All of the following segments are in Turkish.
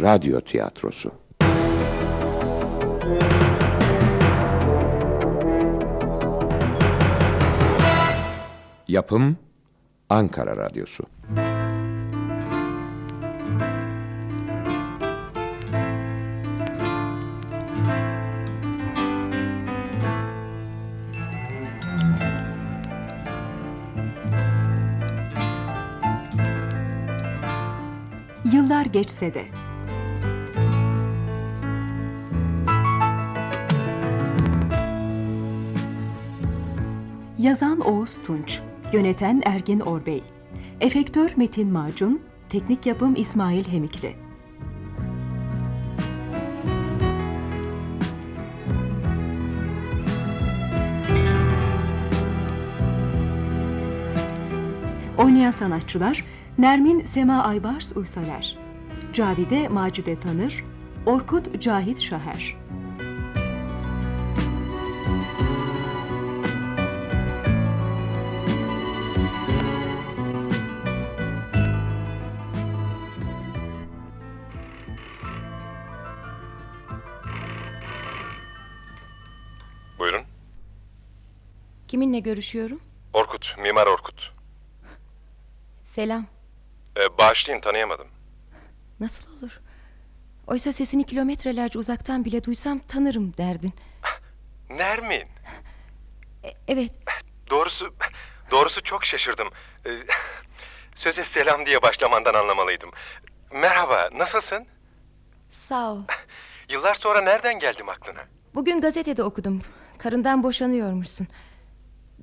radyo tiyatrosu. Yapım Ankara Radyosu. Yıllar geçse de. Yazan Oğuz Tunç, yöneten Ergin Orbey, efektör Metin Macun, teknik yapım İsmail Hemikli. Oynayan sanatçılar Nermin Sema Aybars Uysaler, Cavide Macide Tanır, Orkut Cahit Şaher. Görüşüyorum? Orkut, Mimar Orkut. Selam. Ee, bağışlayın tanıyamadım. Nasıl olur? Oysa sesini kilometrelerce uzaktan bile duysam tanırım derdin. Nermin. E- evet, Doğrusu, doğrusu çok şaşırdım. Ee, söze selam diye başlamandan anlamalıydım. Merhaba, nasılsın? sağ ol. Yıllar sonra nereden geldim aklına? Bugün gazetede okudum. Karından boşanıyormuşsun.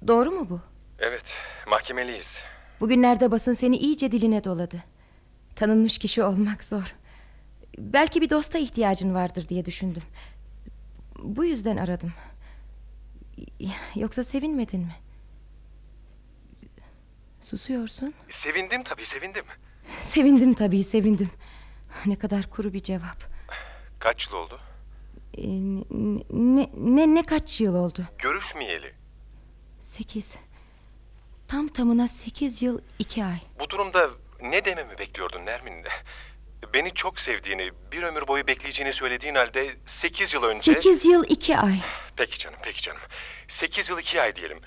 Doğru mu bu? Evet, mahkemeliyiz. Bugünlerde basın seni iyice diline doladı. Tanınmış kişi olmak zor. Belki bir dosta ihtiyacın vardır diye düşündüm. Bu yüzden aradım. Yoksa sevinmedin mi? Susuyorsun. Sevindim tabii, sevindim. Sevindim tabii, sevindim. Ne kadar kuru bir cevap. Kaç yıl oldu? Ee, ne, ne, ne, ne kaç yıl oldu? Görüşmeyeli. Sekiz. Tam tamına sekiz yıl iki ay. Bu durumda ne dememi bekliyordun Nermin? Beni çok sevdiğini, bir ömür boyu bekleyeceğini söylediğin halde sekiz yıl önce... Sekiz yıl iki ay. Peki canım, peki canım. Sekiz yıl iki ay diyelim.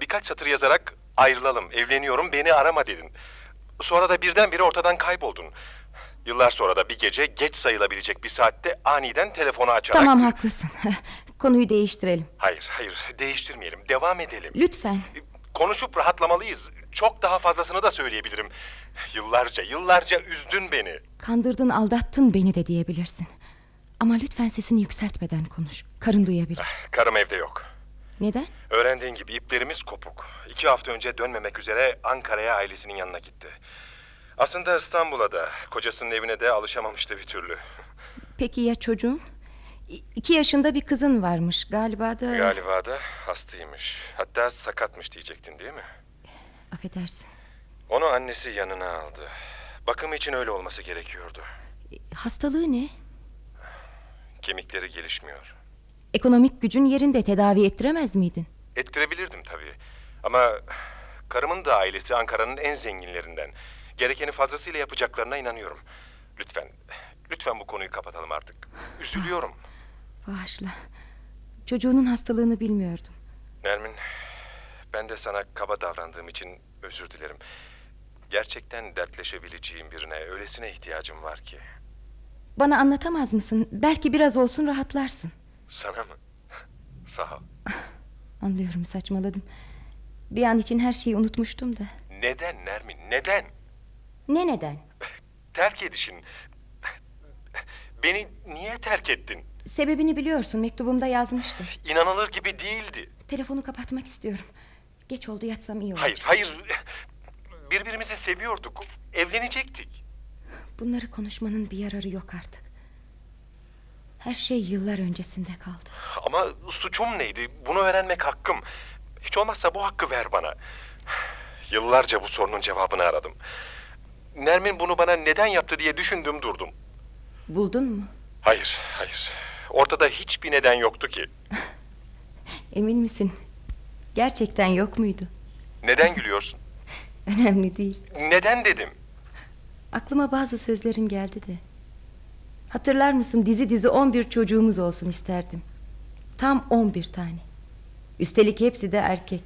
Birkaç satır yazarak ayrılalım, evleniyorum, beni arama dedin. Sonra da birdenbire ortadan kayboldun. Yıllar sonra da bir gece geç sayılabilecek bir saatte aniden telefonu açarak... Tamam haklısın. Konuyu değiştirelim. Hayır, hayır, değiştirmeyelim, devam edelim. Lütfen. Konuşup rahatlamalıyız. Çok daha fazlasını da söyleyebilirim. Yıllarca, yıllarca üzdün beni. Kandırdın, aldattın beni de diyebilirsin. Ama lütfen sesini yükseltmeden konuş. Karın duyabilir. Karım evde yok. Neden? Öğrendiğin gibi iplerimiz kopuk. İki hafta önce dönmemek üzere Ankara'ya ailesinin yanına gitti. Aslında İstanbul'a da, kocasının evine de alışamamıştı bir türlü. Peki ya çocuğun? İki yaşında bir kızın varmış. Galiba da... Galiba da hastaymış. Hatta sakatmış diyecektin değil mi? Affedersin. Onu annesi yanına aldı. Bakım için öyle olması gerekiyordu. E, Hastalığı ne? Kemikleri gelişmiyor. Ekonomik gücün yerinde tedavi ettiremez miydin? Ettirebilirdim tabii. Ama karımın da ailesi Ankara'nın en zenginlerinden. Gerekeni fazlasıyla yapacaklarına inanıyorum. Lütfen, lütfen bu konuyu kapatalım artık. Üzülüyorum. Bağışla. Çocuğunun hastalığını bilmiyordum. Nermin, ben de sana kaba davrandığım için özür dilerim. Gerçekten dertleşebileceğim birine, öylesine ihtiyacım var ki. Bana anlatamaz mısın? Belki biraz olsun rahatlarsın. Sana mı? Sağ ol. Anlıyorum saçmaladım. Bir an için her şeyi unutmuştum da. Neden Nermin, neden? Ne neden? Terk edişin. Beni niye terk ettin? Sebebini biliyorsun mektubumda yazmıştım. İnanılır gibi değildi. Telefonu kapatmak istiyorum. Geç oldu yatsam iyi olacak. Hayır, hayır. Birbirimizi seviyorduk. Evlenecektik. Bunları konuşmanın bir yararı yok artık. Her şey yıllar öncesinde kaldı. Ama suçum neydi? Bunu öğrenmek hakkım. Hiç olmazsa bu hakkı ver bana. Yıllarca bu sorunun cevabını aradım. Nermin bunu bana neden yaptı diye düşündüm durdum. Buldun mu? Hayır, hayır. Ortada hiçbir neden yoktu ki. Emin misin? Gerçekten yok muydu? Neden gülüyorsun? Önemli değil. Neden dedim? Aklıma bazı sözlerin geldi de. Hatırlar mısın dizi dizi 11 çocuğumuz olsun isterdim. Tam 11 tane. Üstelik hepsi de erkek.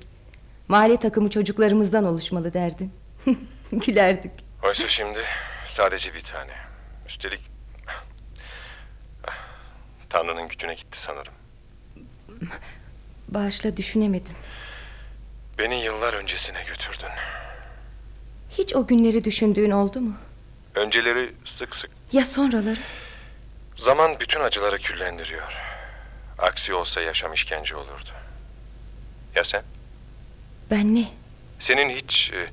Mahalle takımı çocuklarımızdan oluşmalı derdin. Gülerdik. Oysa şimdi sadece bir tane. Üstelik Tanrı'nın gücüne gitti sanırım. Bağışla düşünemedim. Beni yıllar öncesine götürdün. Hiç o günleri düşündüğün oldu mu? Önceleri sık sık. Ya sonraları? Zaman bütün acıları küllendiriyor. Aksi olsa yaşam işkence olurdu. Ya sen? Ben ne? Senin hiç e,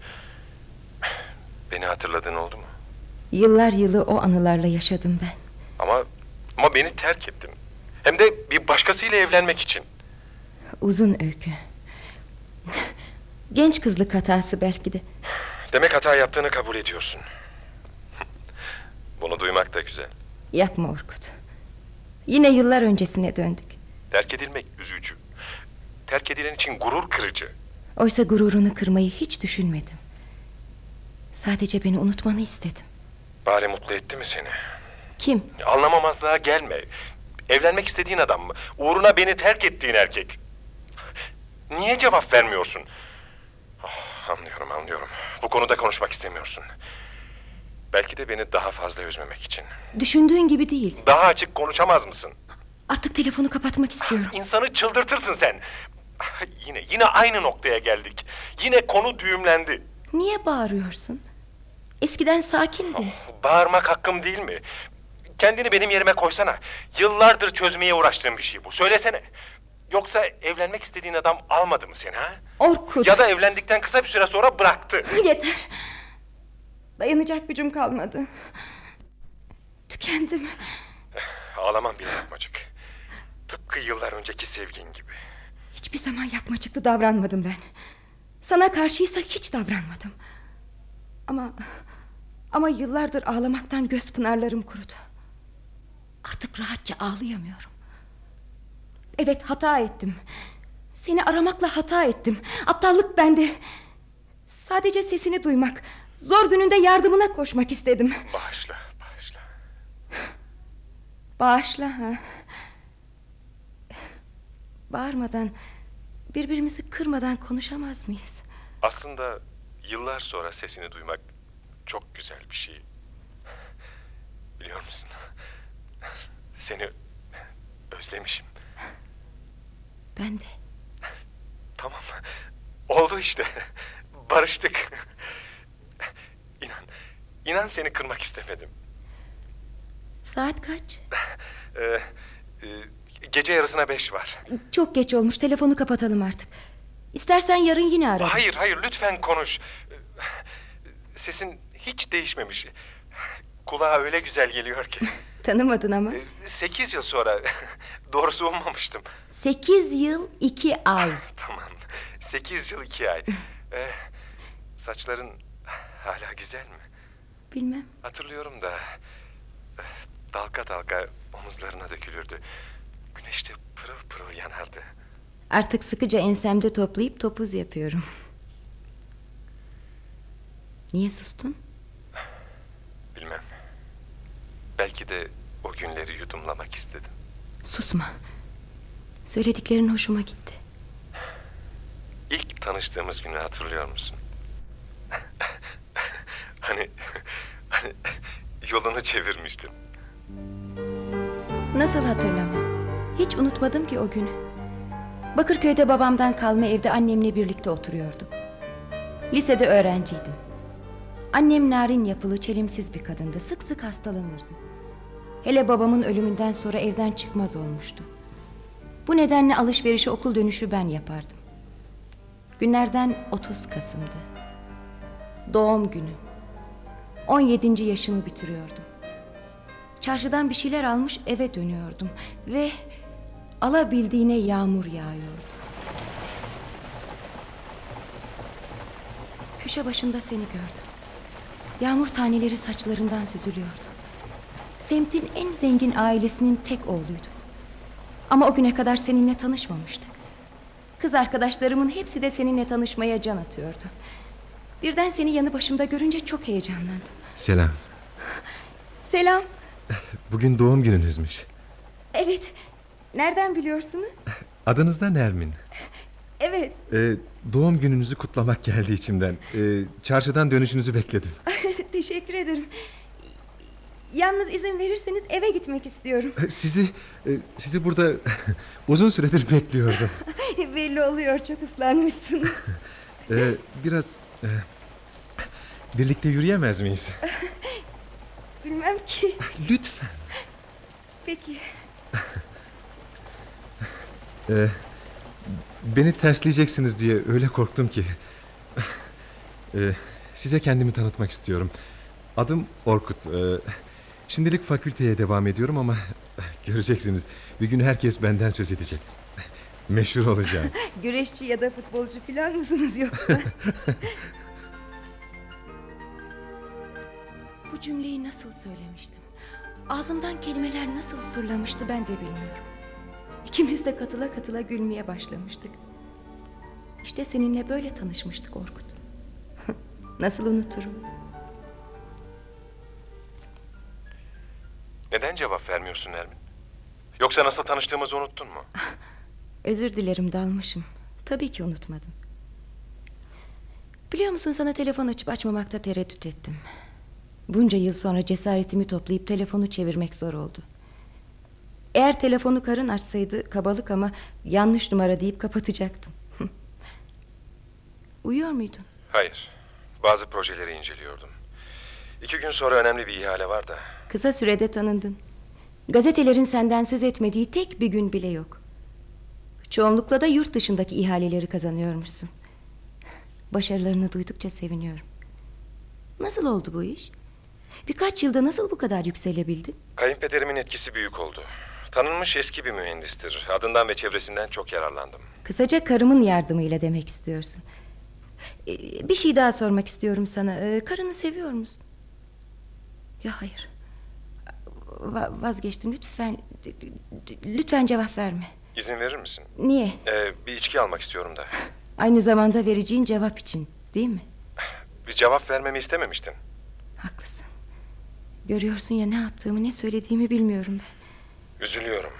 beni hatırladığın oldu mu? Yıllar yılı o anılarla yaşadım ben. Ama ama beni terk ettin. Hem de bir başkasıyla evlenmek için. Uzun öykü. Genç kızlık hatası belki de. Demek hata yaptığını kabul ediyorsun. Bunu duymak da güzel. Yapma Orkut. Yine yıllar öncesine döndük. Terk edilmek üzücü. Terk edilen için gurur kırıcı. Oysa gururunu kırmayı hiç düşünmedim. Sadece beni unutmanı istedim. Bari mutlu etti mi seni? Kim? Anlamamazlığa gelme. Evlenmek istediğin adam mı? Uğruna beni terk ettiğin erkek. Niye cevap vermiyorsun? Ah, anlıyorum anlıyorum. Bu konuda konuşmak istemiyorsun. Belki de beni daha fazla üzmemek için. Düşündüğün gibi değil. Daha açık konuşamaz mısın? Artık telefonu kapatmak istiyorum. İnsanı çıldırtırsın sen. Yine yine aynı noktaya geldik. Yine konu düğümlendi. Niye bağırıyorsun? Eskiden sakindin. Bağırmak hakkım değil mi? Kendini benim yerime koysana. Yıllardır çözmeye uğraştığım bir şey bu. Söylesene. Yoksa evlenmek istediğin adam almadı mı seni ha? Orkut. Ya da evlendikten kısa bir süre sonra bıraktı. Yeter. Dayanacak gücüm kalmadı. Tükendim. Ağlamam bile yapmacık. Tıpkı yıllar önceki sevgin gibi. Hiçbir zaman yapmacıklı davranmadım ben. Sana karşıysa hiç davranmadım. Ama... Ama yıllardır ağlamaktan göz pınarlarım kurudu. Artık rahatça ağlayamıyorum. Evet hata ettim. Seni aramakla hata ettim. Aptallık bende. Sadece sesini duymak, zor gününde yardımına koşmak istedim. Bağışla, bağışla. Bağışla ha. Bağırmadan, birbirimizi kırmadan konuşamaz mıyız? Aslında yıllar sonra sesini duymak çok güzel bir şey. Biliyor musun? Seni özlemişim. Ben de. Tamam. Oldu işte. Barıştık. İnan. İnan seni kırmak istemedim. Saat kaç? Ee, e, gece yarısına beş var. Çok geç olmuş. Telefonu kapatalım artık. İstersen yarın yine ara. Hayır hayır lütfen konuş. Sesin hiç değişmemiş. Kulağa öyle güzel geliyor ki. Tanımadın ama. Ee, Sekiz yıl sonra doğrusu ummamıştım. Sekiz yıl iki ay. Tamam. Sekiz yıl iki ay. Ee, saçların hala güzel mi? Bilmem. Hatırlıyorum da eh, dalga dalga omuzlarına dökülürdü. Güneşte pırıl pırıl yanardı. Artık sıkıca ensemde toplayıp topuz yapıyorum. Niye sustun? Bilmem. Belki de o günleri yudumlamak istedim. Susma. Söylediklerin hoşuma gitti. İlk tanıştığımız günü hatırlıyor musun? hani hani yolunu çevirmiştin. Nasıl hatırlamam? Hiç unutmadım ki o günü. Bakırköy'de babamdan kalma evde annemle birlikte oturuyordum. Lisede öğrenciydim. Annem narin yapılı, çelimsiz bir kadındı. Sık sık hastalanırdı. Hele babamın ölümünden sonra evden çıkmaz olmuştu. Bu nedenle alışverişi okul dönüşü ben yapardım. Günlerden 30 Kasım'dı. Doğum günü. 17. yaşımı bitiriyordum. Çarşıdan bir şeyler almış eve dönüyordum ve alabildiğine yağmur yağıyordu. Köşe başında seni gördüm. Yağmur taneleri saçlarından süzülüyordu. Semtin en zengin ailesinin tek oğluydu. Ama o güne kadar seninle tanışmamıştık. Kız arkadaşlarımın hepsi de seninle tanışmaya can atıyordu. Birden seni yanı başımda görünce çok heyecanlandım. Selam. Selam. Bugün doğum gününüzmüş. Evet. Nereden biliyorsunuz? Adınız da Nermin. Evet. Ee, doğum gününüzü kutlamak geldi içimden. Ee, çarşıdan dönüşünüzü bekledim. Teşekkür ederim. Yalnız izin verirseniz eve gitmek istiyorum. Sizi e, sizi burada uzun süredir bekliyordum. Belli oluyor çok ıslanmışsınız. Ee, biraz e, birlikte yürüyemez miyiz? Bilmem ki. Lütfen. Peki. Ee, beni tersleyeceksiniz diye öyle korktum ki. Ee, size kendimi tanıtmak istiyorum. Adım Orkut. Ee, şimdilik fakülteye devam ediyorum ama göreceksiniz. Bir gün herkes benden söz edecek. Meşhur olacağım. Güreşçi ya da futbolcu falan mısınız yoksa? Bu cümleyi nasıl söylemiştim? Ağzımdan kelimeler nasıl fırlamıştı ben de bilmiyorum. İkimiz de katıla katıla gülmeye başlamıştık. İşte seninle böyle tanışmıştık Orkut. nasıl unuturum? Neden cevap vermiyorsun Nermin? Yoksa nasıl tanıştığımızı unuttun mu? Özür dilerim dalmışım. Tabii ki unutmadım. Biliyor musun sana telefon açıp açmamakta tereddüt ettim. Bunca yıl sonra cesaretimi toplayıp telefonu çevirmek zor oldu. Eğer telefonu karın açsaydı kabalık ama yanlış numara deyip kapatacaktım. Uyuyor muydun? Hayır. Bazı projeleri inceliyordum. İki gün sonra önemli bir ihale var da. Kısa sürede tanındın. Gazetelerin senden söz etmediği tek bir gün bile yok. Çoğunlukla da yurt dışındaki ihaleleri kazanıyormuşsun. Başarılarını duydukça seviniyorum. Nasıl oldu bu iş? Birkaç yılda nasıl bu kadar yükselebildin? Kayınpederimin etkisi büyük oldu. Tanınmış eski bir mühendistir. Adından ve çevresinden çok yararlandım. Kısaca karımın yardımıyla demek istiyorsun. Ee, Bir şey daha sormak istiyorum sana. Ee, Karını seviyor musun? Ya hayır. Va- vazgeçtim lütfen. Lütfen cevap verme. İzin verir misin? Niye? Ee, bir içki almak istiyorum da. Aynı zamanda vereceğin cevap için, değil mi? Bir cevap vermemi istememiştin. Haklısın. Görüyorsun ya ne yaptığımı, ne söylediğimi bilmiyorum ben. Üzülüyorum.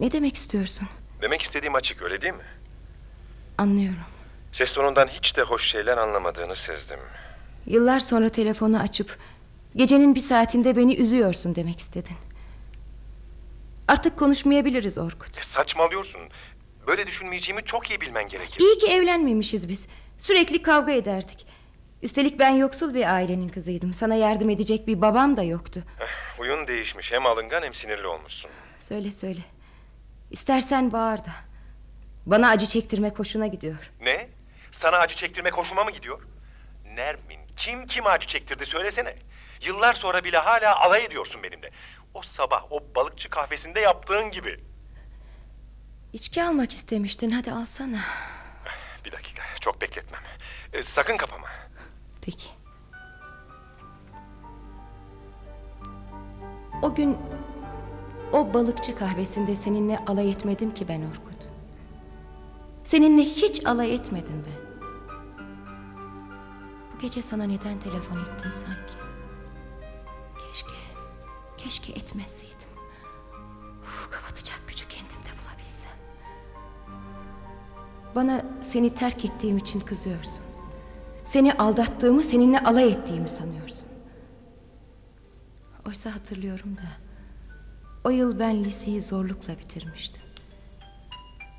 Ne demek istiyorsun? Demek istediğim açık öyle değil mi? Anlıyorum. Ses tonundan hiç de hoş şeyler anlamadığını sezdim. Yıllar sonra telefonu açıp gecenin bir saatinde beni üzüyorsun demek istedin. Artık konuşmayabiliriz Orkut. E, saçmalıyorsun. Böyle düşünmeyeceğimi çok iyi bilmen gerekir. İyi ki evlenmemişiz biz. Sürekli kavga ederdik. Üstelik ben yoksul bir ailenin kızıydım. Sana yardım edecek bir babam da yoktu. Eh, Huyun değişmiş. Hem alıngan hem sinirli olmuşsun. Söyle söyle. İstersen bağır da. Bana acı çektirme hoşuna gidiyor. Ne? Sana acı çektirmek hoşuma mı gidiyor? Nermin, kim kime acı çektirdi söylesene. Yıllar sonra bile hala alay ediyorsun benimle. O sabah o balıkçı kahvesinde yaptığın gibi. İçki almak istemiştin. Hadi alsana. Bir dakika, çok bekletmem. E, sakın kapama. Peki. O gün o balıkçı kahvesinde seninle alay etmedim ki ben Orkut. Seninle hiç alay etmedim ben. Bu gece sana neden telefon ettim sanki? Keşke, etmeseydim. Uf, kapatacak gücü kendimde bulabilsem. Bana seni terk ettiğim için kızıyorsun. Seni aldattığımı, seninle alay ettiğimi sanıyorsun. Oysa hatırlıyorum da o yıl ben liseyi zorlukla bitirmiştim.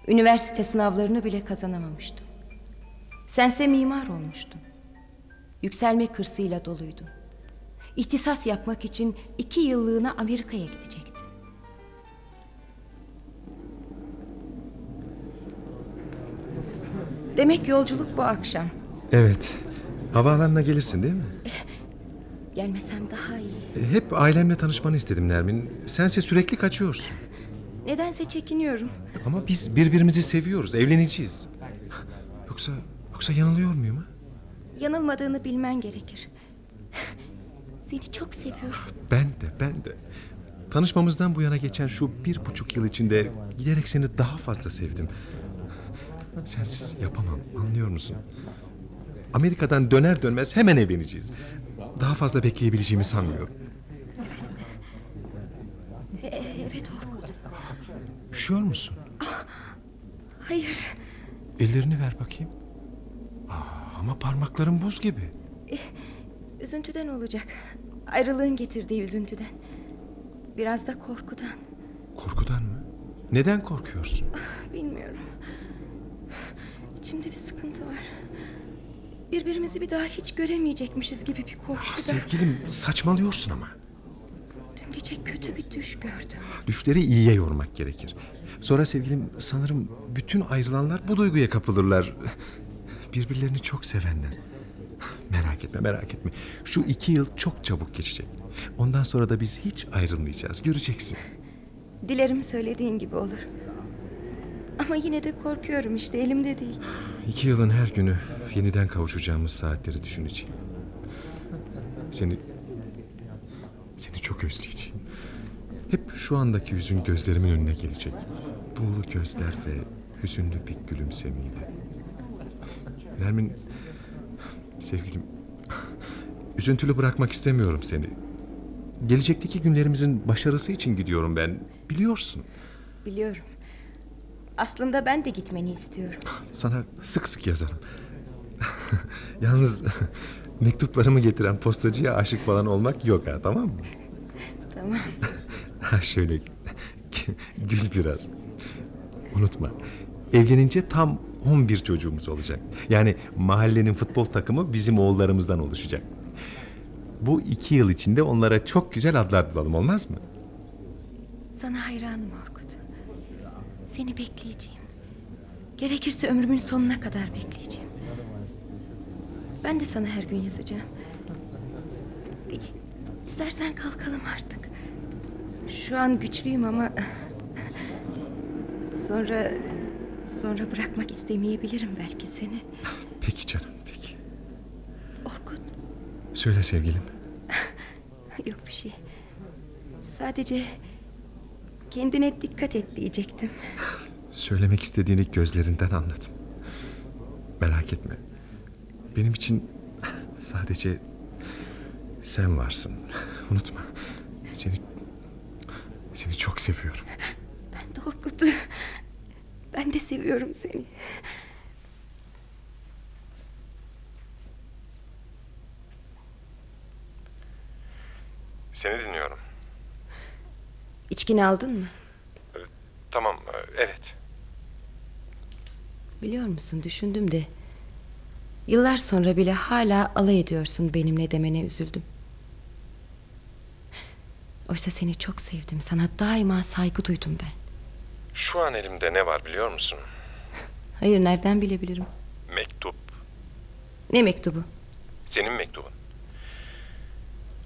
Üniversite sınavlarını bile kazanamamıştım. Sense mimar olmuştun. Yükselme hırsıyla doluydun. İhtisas yapmak için iki yıllığına Amerika'ya gidecektin. Demek yolculuk bu akşam. Evet. Havaalanına gelirsin değil mi? Gelmesem daha iyi. E, Hep ailemle tanışmanı istedim Nermin. Sense sürekli kaçıyorsun. Nedense çekiniyorum. Ama biz birbirimizi seviyoruz. Evleneceğiz. Yoksa yoksa yanılıyor muyum? ha? Yanılmadığını bilmen gerekir. Seni çok seviyorum. Ben de ben de. Tanışmamızdan bu yana geçen şu bir buçuk yıl içinde giderek seni daha fazla sevdim. Sensiz yapamam anlıyor musun? Amerika'dan döner dönmez hemen evleneceğiz. Daha fazla bekleyebileceğimi sanmıyorum. Evet Orkut. Üşüyor musun? Ah, hayır. Ellerini ver bakayım. Aa, ama parmakların buz gibi. E, Üzüntüden olacak. Ayrılığın getirdiği üzüntüden. Biraz da korkudan. Korkudan mı? Neden korkuyorsun? Bilmiyorum. İçimde bir sıkıntı var. Birbirimizi bir daha hiç göremeyecekmişiz gibi bir korku Ah, sevgilim saçmalıyorsun ama. Dün gece kötü bir düş gördüm. Düşleri iyiye yormak gerekir. Sonra sevgilim sanırım bütün ayrılanlar bu duyguya kapılırlar. Birbirlerini çok sevenler. Merak etme merak etme. Şu iki yıl çok çabuk geçecek. Ondan sonra da biz hiç ayrılmayacağız. Göreceksin. Dilerim söylediğin gibi olur. Ama yine de korkuyorum işte elimde değil. İki yılın her günü yeniden kavuşacağımız saatleri düşüneceğim. Seni... Seni çok özleyeceğim. Hep şu andaki yüzün gözlerimin önüne gelecek. Buğulu gözler ve hüzünlü bir gülümsemeyle. Nermin... Sevgilim... Üzüntülü bırakmak istemiyorum seni. Gelecekteki günlerimizin başarısı için gidiyorum ben. Biliyorsun. Biliyorum. Aslında ben de gitmeni istiyorum. Sana sık sık yazarım. Yalnız mektuplarımı getiren postacıya aşık falan olmak yok ha tamam mı? Tamam. Ha şöyle gül biraz. Unutma. Evlenince tam 11 çocuğumuz olacak. Yani mahallenin futbol takımı bizim oğullarımızdan oluşacak. Bu iki yıl içinde onlara çok güzel adlar bulalım olmaz mı? Sana hayranım Orkut. Seni bekleyeceğim. Gerekirse ömrümün sonuna kadar bekleyeceğim. Ben de sana her gün yazacağım. İstersen kalkalım artık. Şu an güçlüyüm ama... Sonra... Sonra bırakmak istemeyebilirim belki seni. Peki canım peki. Orkut Söyle sevgilim. yok bir şey. Sadece... Kendine dikkat et diyecektim. Söylemek istediğini gözlerinden anladım. Merak etme. Benim için sadece sen varsın. Unutma. Seni seni çok seviyorum. Ben de Orkut. Ben de seviyorum seni. Seni dinliyorum. İçkini aldın mı? Tamam, e, evet. Biliyor musun düşündüm de... Yıllar sonra bile hala alay ediyorsun benimle demene üzüldüm. Oysa seni çok sevdim. Sana daima saygı duydum ben. Şu an elimde ne var biliyor musun? Hayır nereden bilebilirim? Mektup. Ne mektubu? Senin mektubun.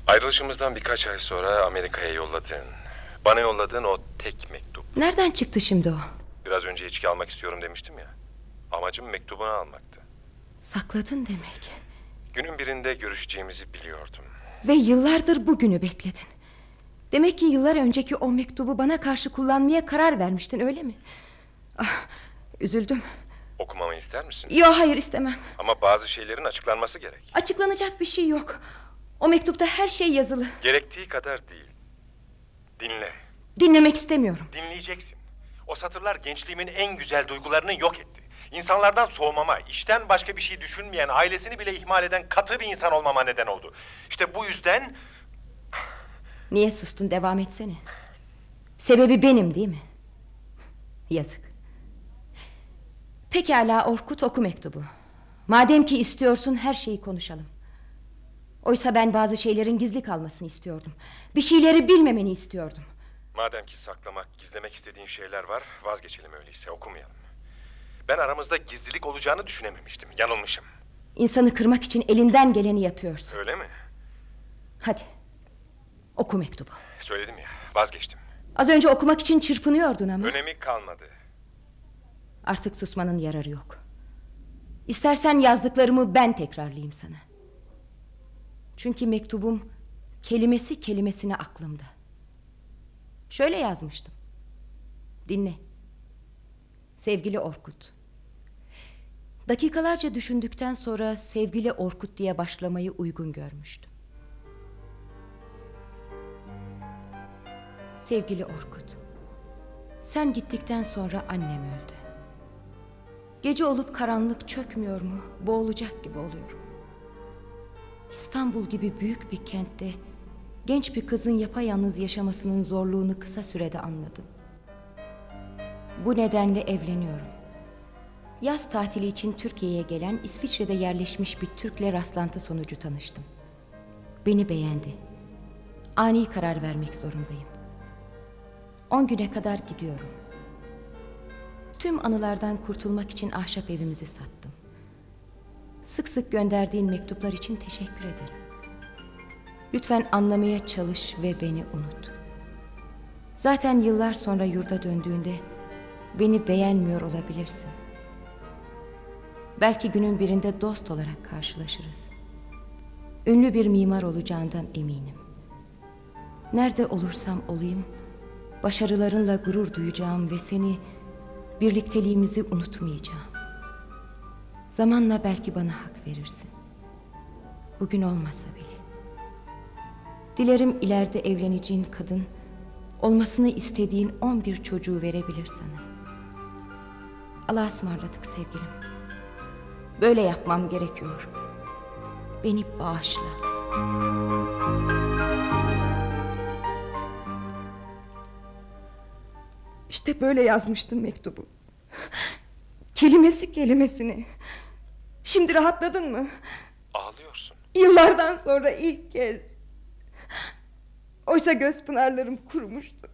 Ayrılışımızdan birkaç ay sonra Amerika'ya yolladığın, bana yolladığın o tek mektup. Nereden çıktı şimdi o? Biraz önce içki almak istiyorum demiştim ya. Amacım mektubunu almaktı. Sakladın demek. Günün birinde görüşeceğimizi biliyordum. Ve yıllardır bugünü bekledin. Demek ki yıllar önceki o mektubu bana karşı kullanmaya karar vermiştin öyle mi? Ah, üzüldüm. Okumamı ister misin? Yo hayır istemem. Ama bazı şeylerin açıklanması gerek. Açıklanacak bir şey yok. O mektupta her şey yazılı. Gerektiği kadar değil. Dinle. Dinlemek istemiyorum. Dinleyeceksin. O satırlar gençliğimin en güzel duygularını yok etti. İnsanlardan soğumama, işten başka bir şey düşünmeyen, ailesini bile ihmal eden katı bir insan olmama neden oldu. İşte bu yüzden Niye sustun devam etsene. Sebebi benim değil mi? Yazık. Pekala Orkut oku mektubu. Madem ki istiyorsun her şeyi konuşalım. Oysa ben bazı şeylerin gizli kalmasını istiyordum. Bir şeyleri bilmemeni istiyordum. Madem ki saklamak, gizlemek istediğin şeyler var, vazgeçelim öyleyse, okumayalım. Ben aramızda gizlilik olacağını düşünememiştim, yanılmışım. İnsanı kırmak için elinden geleni yapıyorsun. Öyle mi? Hadi. Oku mektubu. Söyledim ya, vazgeçtim. Az önce okumak için çırpınıyordun ama. Önemi kalmadı. Artık susmanın yararı yok. İstersen yazdıklarımı ben tekrarlayayım sana. Çünkü mektubum kelimesi kelimesine aklımda. Şöyle yazmıştım. Dinle. Sevgili Orkut. Dakikalarca düşündükten sonra sevgili Orkut diye başlamayı uygun görmüştüm. Sevgili Orkut. Sen gittikten sonra annem öldü. Gece olup karanlık çökmüyor mu? Boğulacak gibi oluyorum. İstanbul gibi büyük bir kentte genç bir kızın yapayalnız yaşamasının zorluğunu kısa sürede anladım. Bu nedenle evleniyorum. Yaz tatili için Türkiye'ye gelen İsviçre'de yerleşmiş bir Türk'le rastlantı sonucu tanıştım. Beni beğendi. Ani karar vermek zorundayım. On güne kadar gidiyorum. Tüm anılardan kurtulmak için ahşap evimizi sattım. Sık sık gönderdiğin mektuplar için teşekkür ederim. Lütfen anlamaya çalış ve beni unut. Zaten yıllar sonra yurda döndüğünde beni beğenmiyor olabilirsin. Belki günün birinde dost olarak karşılaşırız. Ünlü bir mimar olacağından eminim. Nerede olursam olayım, başarılarınla gurur duyacağım ve seni, birlikteliğimizi unutmayacağım. Zamanla belki bana hak verirsin. Bugün olmasa bile. Dilerim ileride evleneceğin kadın, olmasını istediğin on bir çocuğu verebilir sana. Allah'a ısmarladık sevgilim. Böyle yapmam gerekiyor. Beni bağışla. İşte böyle yazmıştım mektubu. Kelimesi kelimesini. Şimdi rahatladın mı? Ağlıyorsun. Yıllardan sonra ilk kez. Oysa göz pınarlarım kurumuştu.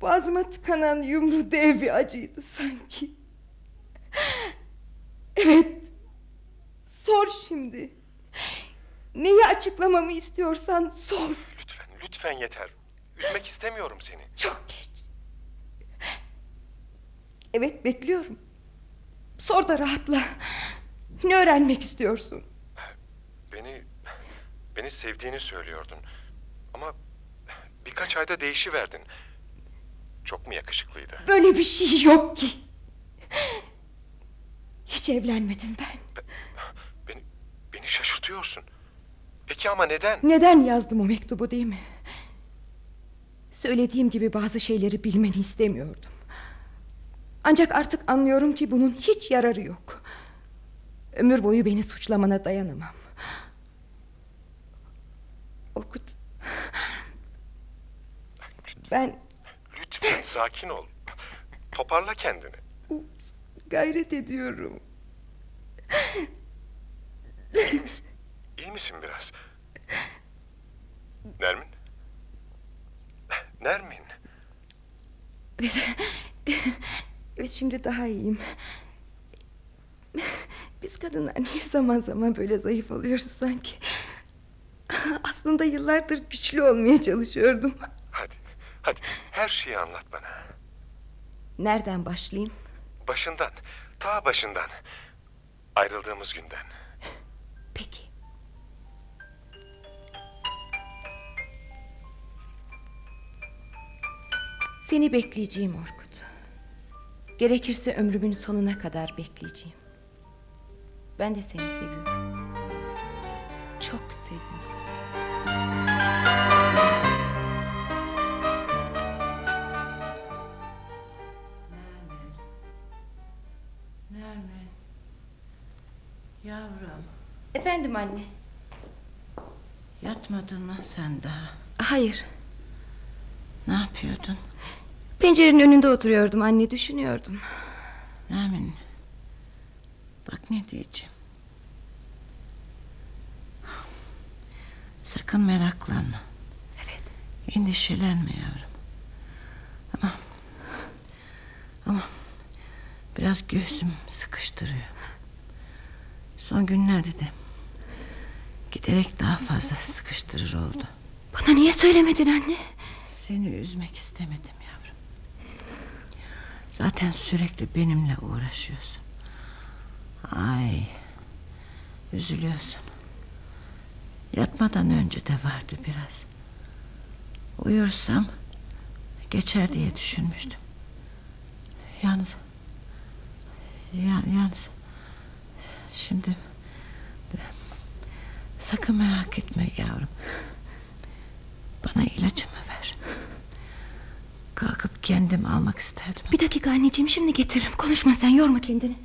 Boğazıma tıkanan yumru dev bir acıydı sanki. Evet. Sor şimdi. Neyi açıklamamı istiyorsan sor. Lütfen, lütfen yeter. Üzmek istemiyorum seni. Çok geç. Evet bekliyorum. Sor da rahatla. Ne öğrenmek istiyorsun? Beni, beni sevdiğini söylüyordun. Ama birkaç ayda değişiverdin. Çok mu yakışıklıydı? Böyle bir şey yok ki. Hiç evlenmedim ben. Beni, beni şaşırtıyorsun. Peki ama neden? Neden yazdım o mektubu değil mi? Söylediğim gibi bazı şeyleri bilmeni istemiyordum. Ancak artık anlıyorum ki bunun hiç yararı yok. Ömür boyu beni suçlamana dayanamam. Orkut. Ben Lütfen sakin ol. Toparla kendini. gayret ediyorum. İyi misin biraz? Nermin? Nermin? Evet şimdi daha iyiyim. Biz kadınlar niye zaman zaman böyle zayıf oluyoruz sanki? Aslında yıllardır güçlü olmaya çalışıyordum. Hadi, hadi her şeyi anlat bana. Nereden başlayayım? Başından, ta başından. Ayrıldığımız günden. Peki. Seni bekleyeceğim Orkut. Gerekirse ömrümün sonuna kadar bekleyeceğim. Ben de seni seviyorum. Çok seviyorum. Nermin. Yavrum. Efendim anne. Yatmadın mı sen daha? Hayır. Ne yapıyordun? Pencerenin önünde oturuyordum anne düşünüyordum. Nermin. Bak ne diyeceğim. Sakın meraklanma. Evet. Endişelenme yavrum. Ama... Ama... Biraz göğsüm sıkıştırıyor. Son günlerde de... Giderek daha fazla sıkıştırır oldu. Bana niye söylemedin anne? Seni üzmek istemedim. Zaten sürekli benimle uğraşıyorsun. Ay. Üzülüyorsun. Yatmadan önce de vardı biraz. Uyursam geçer diye düşünmüştüm. Yalnız ya, yalnız şimdi sakın merak etme yavrum. Bana ver. Kalkıp kendim almak isterdim. Bir dakika anneciğim şimdi getiririm. Konuşma sen yorma kendini.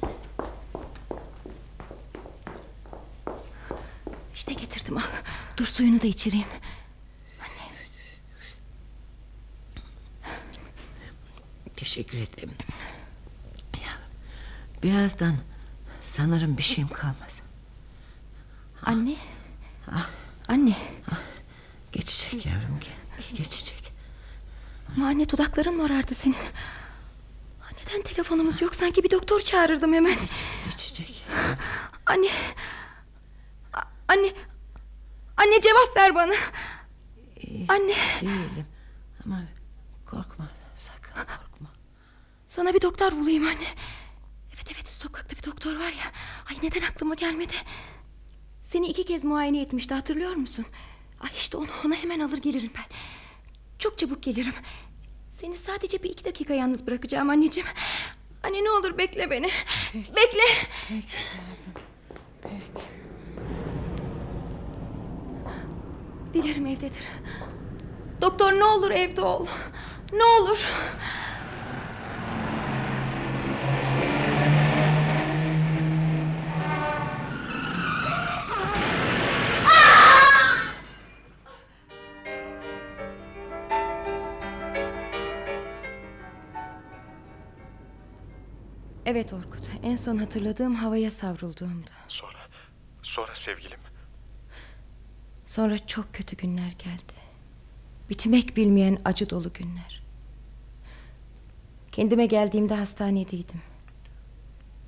İşte getirdim al. Dur suyunu da içireyim. Teşekkür ederim. Ya, birazdan sanırım bir şeyim kalmaz. Anne. Anne. Geçecek yavrum ge- geçecek. Ama anne dudakların morardı senin. Neden telefonumuz yok? Sanki bir doktor çağırırdım hemen. Geçecek. Anne. Anne. Anne cevap ver bana. İyi Anne. değilim. Ama korkma sakın korkma. Sana bir doktor bulayım anne. Evet evet sokakta bir doktor var ya. Ay neden aklıma gelmedi. Seni iki kez muayene etmişti hatırlıyor musun? Ay işte onu ona hemen alır gelirim ben. Çok çabuk gelirim. Seni sadece bir iki dakika yalnız bırakacağım anneciğim. Anne ne olur bekle beni. Bekle. Dilerim evdedir. Doktor ne olur evde ol. Ne olur. Evet Orkut. En son hatırladığım havaya savrulduğumdu. Sonra, sonra sevgilim. Sonra çok kötü günler geldi. Bitmek bilmeyen acı dolu günler. Kendime geldiğimde hastanedeydim.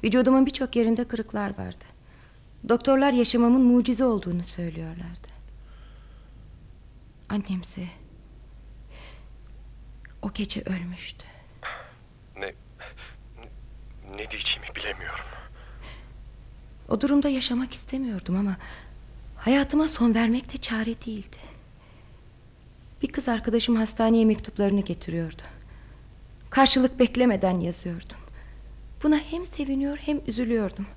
Vücudumun birçok yerinde kırıklar vardı. Doktorlar yaşamamın mucize olduğunu söylüyorlardı. Annemse o gece ölmüştü. Ne, diyeceğimi bilemiyorum. O durumda yaşamak istemiyordum ama hayatıma son vermek de çare değildi. Bir kız arkadaşım hastaneye mektuplarını getiriyordu. Karşılık beklemeden yazıyordum. Buna hem seviniyor hem üzülüyordum.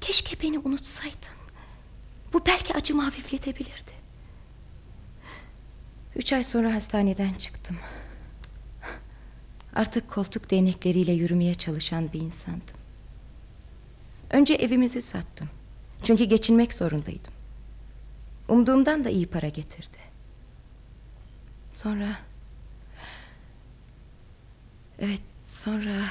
Keşke beni unutsaydın. Bu belki acımı hafifletebilirdi. Üç ay sonra hastaneden çıktım. Artık koltuk değnekleriyle yürümeye çalışan bir insandım. Önce evimizi sattım. Çünkü geçinmek zorundaydım. Umduğumdan da iyi para getirdi. Sonra... Evet sonra...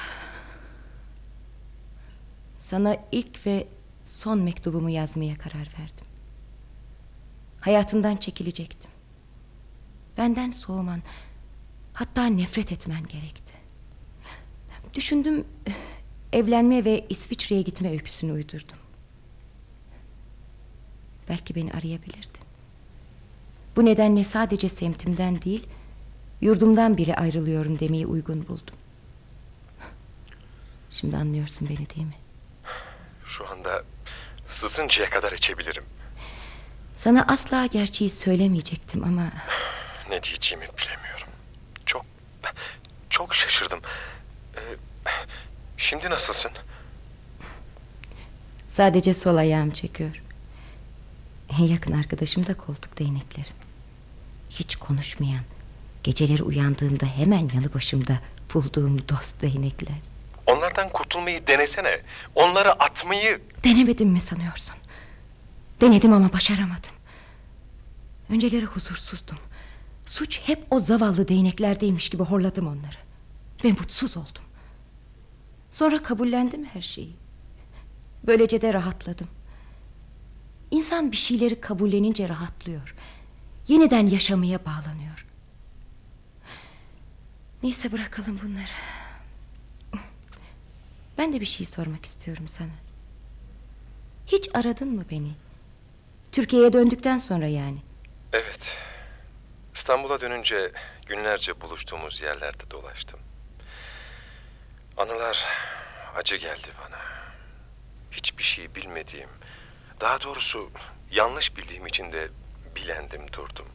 Sana ilk ve son mektubumu yazmaya karar verdim. Hayatından çekilecektim. Benden soğuman, hatta nefret etmen gerekti. Düşündüm, evlenme ve İsviçre'ye gitme öyküsünü uydurdum. Belki beni arayabilirdin. Bu nedenle sadece semtimden değil, yurdumdan biri ayrılıyorum demeyi uygun buldum. Şimdi anlıyorsun beni değil mi? Şu anda sızıncaya kadar içebilirim. Sana asla gerçeği söylemeyecektim ama... Ne diyeceğimi bilemiyorum. Çok, çok şaşırdım. Şimdi nasılsın? Sadece sol ayağım çekiyor. En yakın arkadaşım da koltuk değneklerim. Hiç konuşmayan, geceleri uyandığımda hemen yanı başımda bulduğum dost değnekler. Onlardan kurtulmayı denesene. Onları atmayı... Denemedim mi sanıyorsun? Denedim ama başaramadım. Önceleri huzursuzdum. Suç hep o zavallı değneklerdeymiş gibi horladım onları. Ve mutsuz oldum. Sonra kabullendim her şeyi. Böylece de rahatladım. İnsan bir şeyleri kabullenince rahatlıyor. Yeniden yaşamaya bağlanıyor. Neyse bırakalım bunları. Ben de bir şey sormak istiyorum sana. Hiç aradın mı beni? Türkiye'ye döndükten sonra yani. Evet. İstanbul'a dönünce günlerce buluştuğumuz yerlerde dolaştım. Anılar acı geldi bana. Hiçbir şey bilmediğim, daha doğrusu yanlış bildiğim için de bilendim durdum.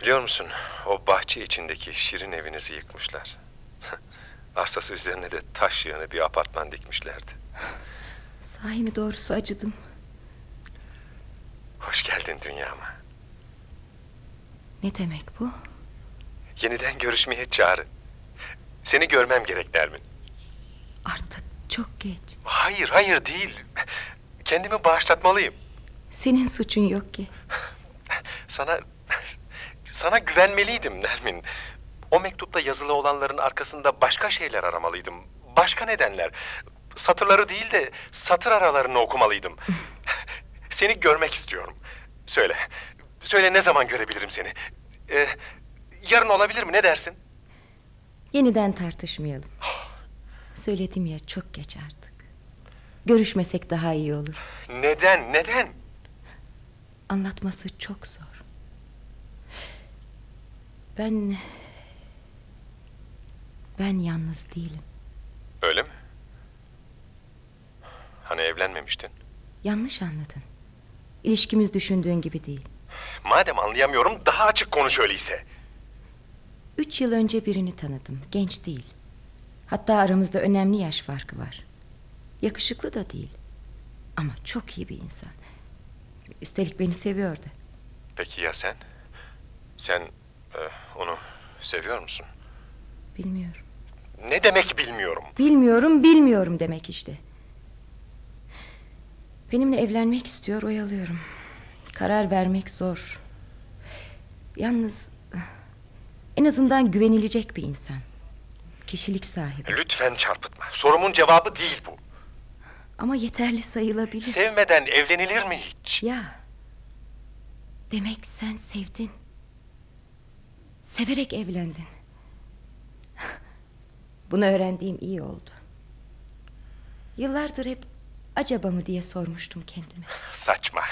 Biliyor musun o bahçe içindeki şirin evinizi yıkmışlar. Arsası üzerine de taş yığını bir apartman dikmişlerdi. Sahi mi doğrusu acıdım. Hoş geldin dünyama. Ne demek bu? Yeniden görüşmeye çağrı. Seni görmem gerek Nermin. Artık çok geç. Hayır, hayır değil. Kendimi bağışlatmalıyım. Senin suçun yok ki. Sana sana güvenmeliydim Nermin. O mektupta yazılı olanların arkasında başka şeyler aramalıydım. Başka nedenler. Satırları değil de satır aralarını okumalıydım. seni görmek istiyorum. Söyle. Söyle ne zaman görebilirim seni? Ee, yarın olabilir mi? Ne dersin? Yeniden tartışmayalım. Söyledim ya çok geç artık. Görüşmesek daha iyi olur. Neden? Neden? Anlatması çok zor. Ben... Ben yalnız değilim. Öyle mi? Hani evlenmemiştin? Yanlış anladın. İlişkimiz düşündüğün gibi değil. Madem anlayamıyorum daha açık konuş öyleyse. Üç yıl önce birini tanıdım. Genç değil. Hatta aramızda önemli yaş farkı var. Yakışıklı da değil. Ama çok iyi bir insan. Üstelik beni seviyordu. Peki ya sen? Sen e, onu seviyor musun? Bilmiyorum. Ne demek bilmiyorum. Bilmiyorum, bilmiyorum demek işte. Benimle evlenmek istiyor, oyalıyorum. Karar vermek zor. Yalnız en azından güvenilecek bir insan. Kişilik sahibi. Lütfen çarpıtma. Sorumun cevabı değil bu. Ama yeterli sayılabilir. Sevmeden evlenilir mi hiç? Ya. Demek sen sevdin. Severek evlendin. Bunu öğrendiğim iyi oldu. Yıllardır hep acaba mı diye sormuştum kendime. Saçma.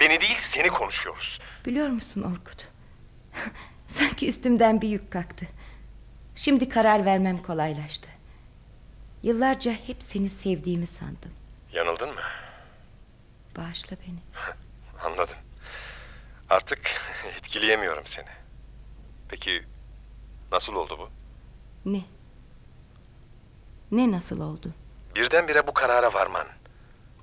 Beni değil seni konuşuyoruz. Biliyor musun Orkut? Sanki üstümden bir yük kalktı. Şimdi karar vermem kolaylaştı. Yıllarca hep seni sevdiğimi sandım. Yanıldın mı? Bağışla beni. Anladım. Artık etkileyemiyorum seni. Peki nasıl oldu bu? Ne? Ne nasıl oldu? Birdenbire bu karara varman.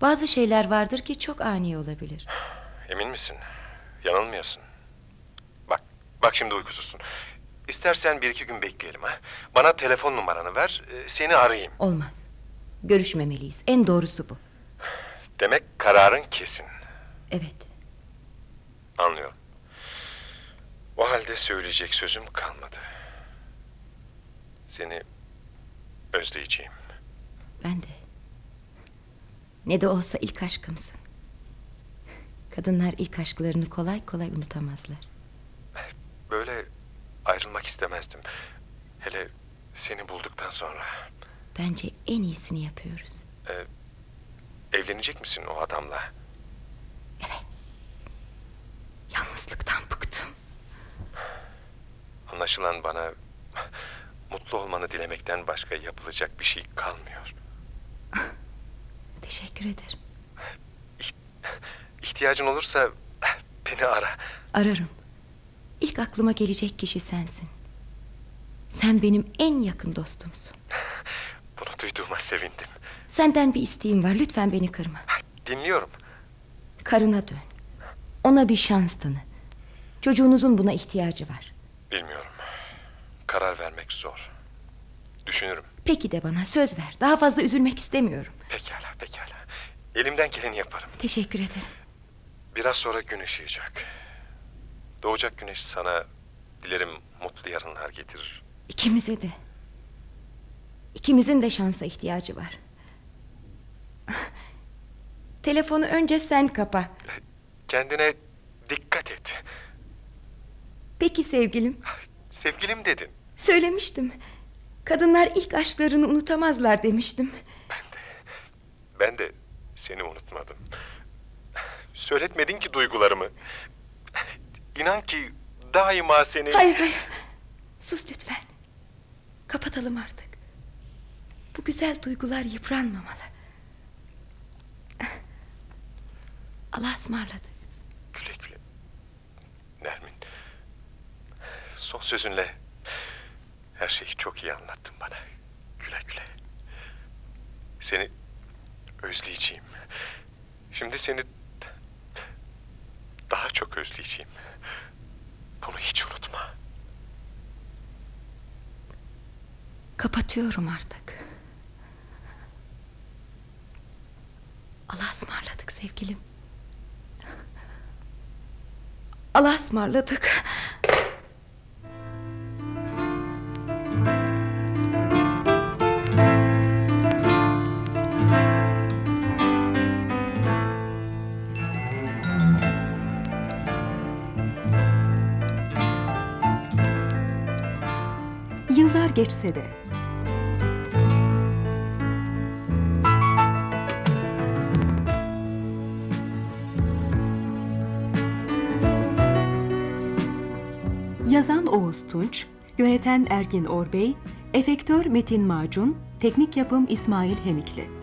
Bazı şeyler vardır ki çok ani olabilir. Emin misin? Yanılmıyorsun. Bak, şimdi uykusuzsun. İstersen bir iki gün bekleyelim ha. Bana telefon numaranı ver, e, seni arayayım. Olmaz. Görüşmemeliyiz. En doğrusu bu. Demek kararın kesin. Evet. Anlıyorum. O halde söyleyecek sözüm kalmadı. Seni özleyeceğim. Ben de. Ne de olsa ilk aşkımsın. Kadınlar ilk aşklarını kolay kolay unutamazlar. Böyle ayrılmak istemezdim. Hele seni bulduktan sonra. Bence en iyisini yapıyoruz. Ee, evlenecek misin o adamla? Evet. Yalnızlıktan bıktım. Anlaşılan bana mutlu olmanı dilemekten başka yapılacak bir şey kalmıyor. Teşekkür ederim. İhtiyacın olursa beni ara. Ararım. İlk aklıma gelecek kişi sensin. Sen benim en yakın dostumsun. Bunu duyduğuma sevindim. Senden bir isteğim var. Lütfen beni kırma. Dinliyorum. Karına dön. Ona bir şans tanı. Çocuğunuzun buna ihtiyacı var. Bilmiyorum. Karar vermek zor. Düşünürüm. Peki de bana söz ver. Daha fazla üzülmek istemiyorum. Pekala, pekala. Elimden geleni yaparım. Teşekkür ederim. Biraz sonra gün ışıyacak. Doğacak güneş sana dilerim mutlu yarınlar getirir. İkimize de. İkimizin de şansa ihtiyacı var. Telefonu önce sen kapa. Kendine dikkat et. Peki sevgilim. Sevgilim dedin. Söylemiştim. Kadınlar ilk aşklarını unutamazlar demiştim. Ben de seni unutmadım. Söyletmedin ki duygularımı. İnan ki daima seni... Hayır hayır. Sus lütfen. Kapatalım artık. Bu güzel duygular yıpranmamalı. Allah'a ısmarladık. Güle güle. Nermin. Son sözünle her şeyi çok iyi anlattın bana. Güle güle. Seni özleyeceğim. Şimdi seni daha çok özleyeceğim. Bunu hiç unutma. Kapatıyorum artık. Allah'a ısmarladık sevgilim. Allah'a ısmarladık. Yıllar geçse de Yazan Oğuz Tunç, yöneten Ergin Orbey, efektör Metin Macun, teknik yapım İsmail Hemikli.